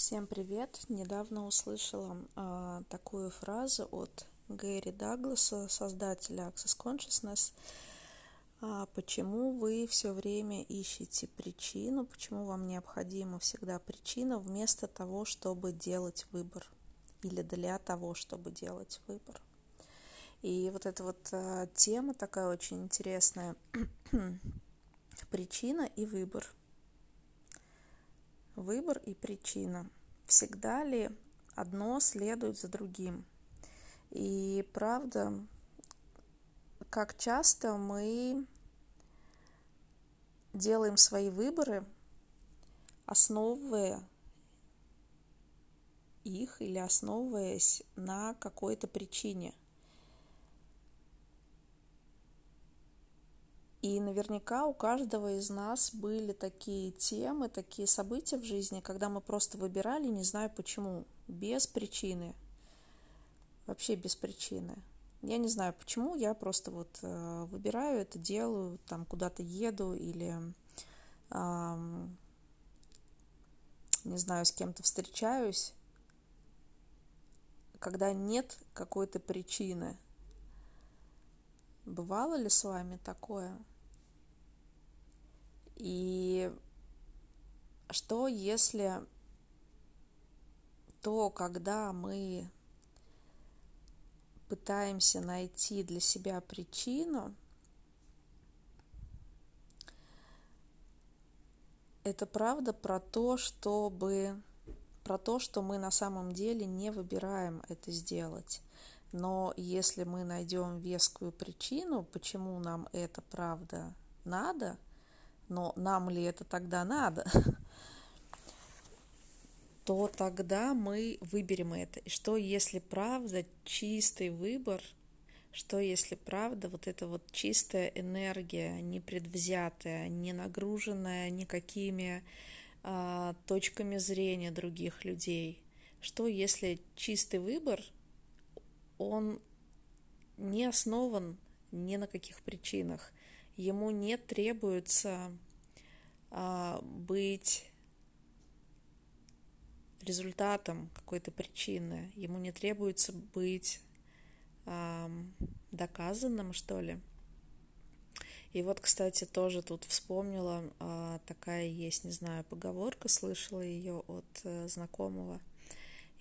Всем привет! Недавно услышала э, такую фразу от Гэри Дагласа, создателя Access Consciousness. Э, почему вы все время ищете причину, почему вам необходима всегда причина вместо того, чтобы делать выбор или для того, чтобы делать выбор. И вот эта вот э, тема такая очень интересная. Причина и выбор – Выбор и причина. Всегда ли одно следует за другим? И правда, как часто мы делаем свои выборы, основывая их или основываясь на какой-то причине – И наверняка у каждого из нас были такие темы, такие события в жизни, когда мы просто выбирали, не знаю почему, без причины. Вообще без причины. Я не знаю почему, я просто вот э, выбираю это, делаю, там куда-то еду или э, не знаю, с кем-то встречаюсь, когда нет какой-то причины. Бывало ли с вами такое? И что если то, когда мы пытаемся найти для себя причину, это правда про то, чтобы про то, что мы на самом деле не выбираем это сделать. Но если мы найдем вескую причину, почему нам это правда надо – но нам ли это тогда надо, то тогда мы выберем это. И что если правда чистый выбор, что если правда вот эта вот чистая энергия, не предвзятая, не нагруженная никакими а, точками зрения других людей, что если чистый выбор, он не основан ни на каких причинах, ему не требуется а, быть результатом какой-то причины, ему не требуется быть а, доказанным, что ли. И вот, кстати, тоже тут вспомнила, а, такая есть, не знаю, поговорка, слышала ее от а, знакомого.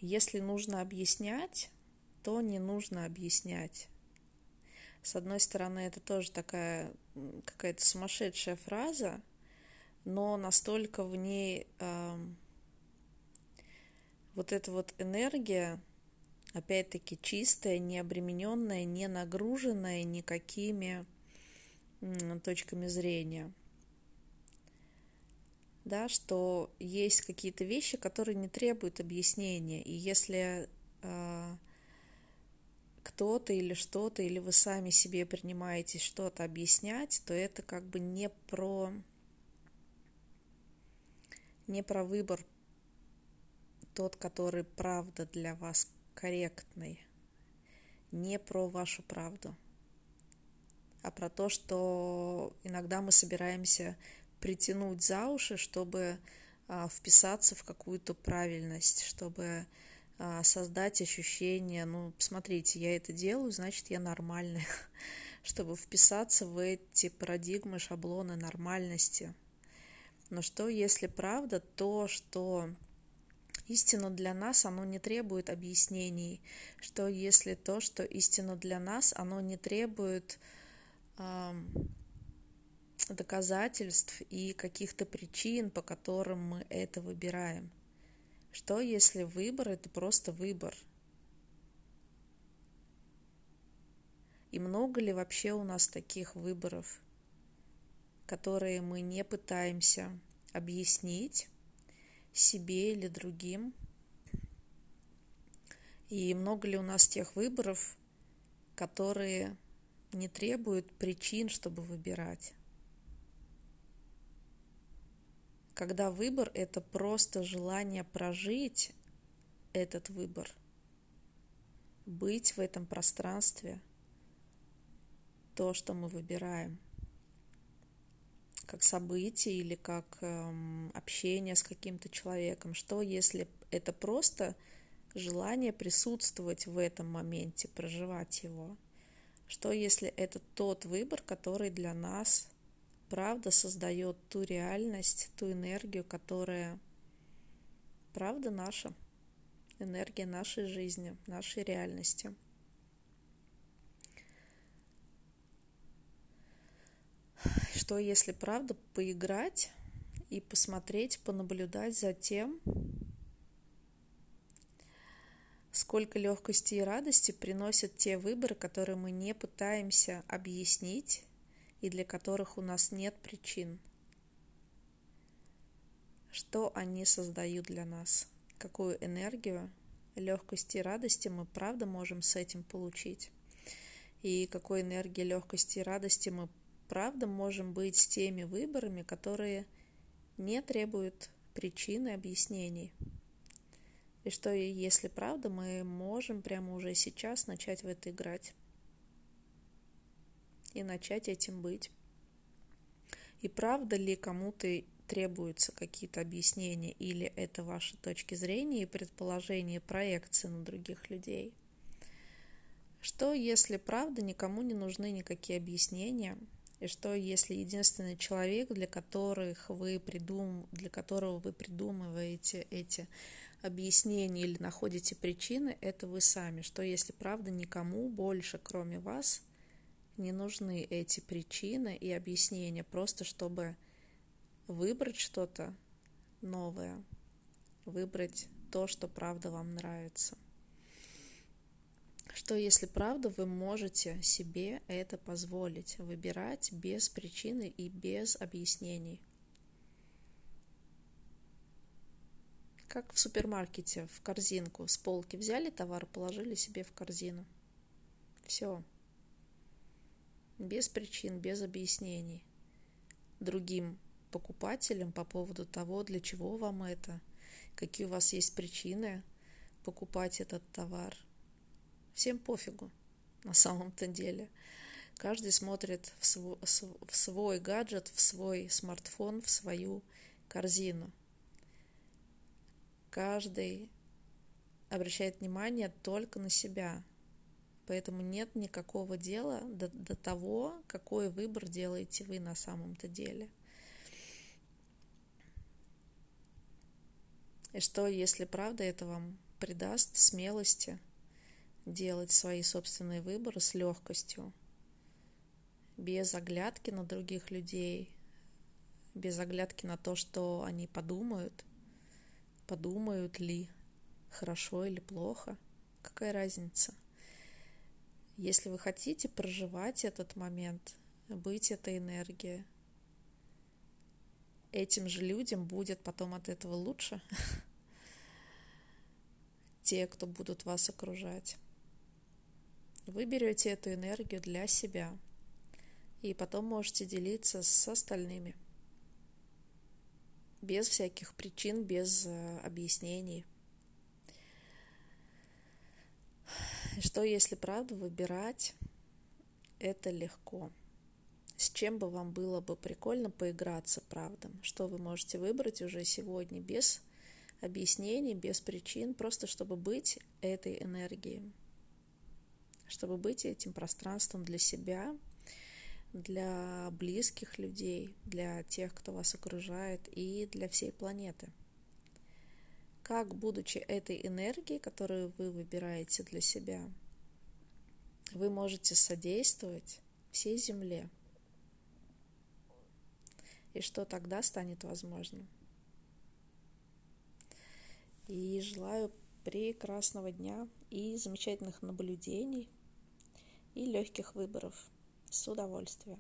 Если нужно объяснять, то не нужно объяснять. С одной стороны, это тоже такая какая-то сумасшедшая фраза, но настолько в ней э, вот эта вот энергия, опять-таки чистая, не обремененная, не нагруженная никакими точками зрения. Да, что есть какие-то вещи, которые не требуют объяснения. И если э, кто-то или что-то, или вы сами себе принимаете что-то объяснять, то это как бы не про не про выбор тот, который правда для вас корректный, не про вашу правду, а про то, что иногда мы собираемся притянуть за уши, чтобы а, вписаться в какую-то правильность, чтобы создать ощущение, ну, смотрите, я это делаю, значит, я нормальная, чтобы вписаться в эти парадигмы, шаблоны нормальности. Но что, если правда то, что истина для нас, оно не требует объяснений? Что, если то, что истина для нас, оно не требует э, доказательств и каких-то причин, по которым мы это выбираем? Что если выбор это просто выбор? И много ли вообще у нас таких выборов, которые мы не пытаемся объяснить себе или другим? И много ли у нас тех выборов, которые не требуют причин, чтобы выбирать? Когда выбор — это просто желание прожить этот выбор, быть в этом пространстве, то, что мы выбираем. как событие или как эм, общение с каким-то человеком. Что если это просто желание присутствовать в этом моменте, проживать его? Что если это тот выбор, который для нас правда создает ту реальность, ту энергию, которая правда наша, энергия нашей жизни, нашей реальности. Что если правда поиграть и посмотреть, понаблюдать за тем, сколько легкости и радости приносят те выборы, которые мы не пытаемся объяснить и для которых у нас нет причин. Что они создают для нас? Какую энергию, легкости и радости мы правда можем с этим получить? И какой энергии, легкости и радости мы правда можем быть с теми выборами, которые не требуют причин и объяснений? И что если правда, мы можем прямо уже сейчас начать в это играть и начать этим быть. И правда ли кому-то требуются какие-то объяснения, или это ваши точки зрения и предположения, проекции на других людей? Что если правда никому не нужны никакие объяснения, и что если единственный человек, для которых вы придум... для которого вы придумываете эти объяснения или находите причины, это вы сами. Что если правда никому больше, кроме вас, не нужны эти причины и объяснения, просто чтобы выбрать что-то новое, выбрать то, что правда вам нравится. Что если правда вы можете себе это позволить, выбирать без причины и без объяснений. Как в супермаркете, в корзинку, с полки взяли товар, положили себе в корзину. Все. Без причин, без объяснений. Другим покупателям по поводу того, для чего вам это, какие у вас есть причины покупать этот товар – Всем пофигу на самом-то деле. Каждый смотрит в свой, в свой гаджет, в свой смартфон, в свою корзину. Каждый обращает внимание только на себя. Поэтому нет никакого дела до, до того, какой выбор делаете вы на самом-то деле. И что, если правда это вам придаст смелости – делать свои собственные выборы с легкостью, без оглядки на других людей, без оглядки на то, что они подумают, подумают ли, хорошо или плохо, какая разница. Если вы хотите проживать этот момент, быть этой энергией, этим же людям будет потом от этого лучше. Те, кто будут вас окружать. Вы берете эту энергию для себя и потом можете делиться с остальными. Без всяких причин, без э, объяснений. Что если правду выбирать, это легко. С чем бы вам было бы прикольно поиграться, правда? Что вы можете выбрать уже сегодня без объяснений, без причин, просто чтобы быть этой энергией чтобы быть этим пространством для себя, для близких людей, для тех, кто вас окружает, и для всей планеты. Как, будучи этой энергией, которую вы выбираете для себя, вы можете содействовать всей Земле. И что тогда станет возможным? И желаю прекрасного дня и замечательных наблюдений и легких выборов. С удовольствием.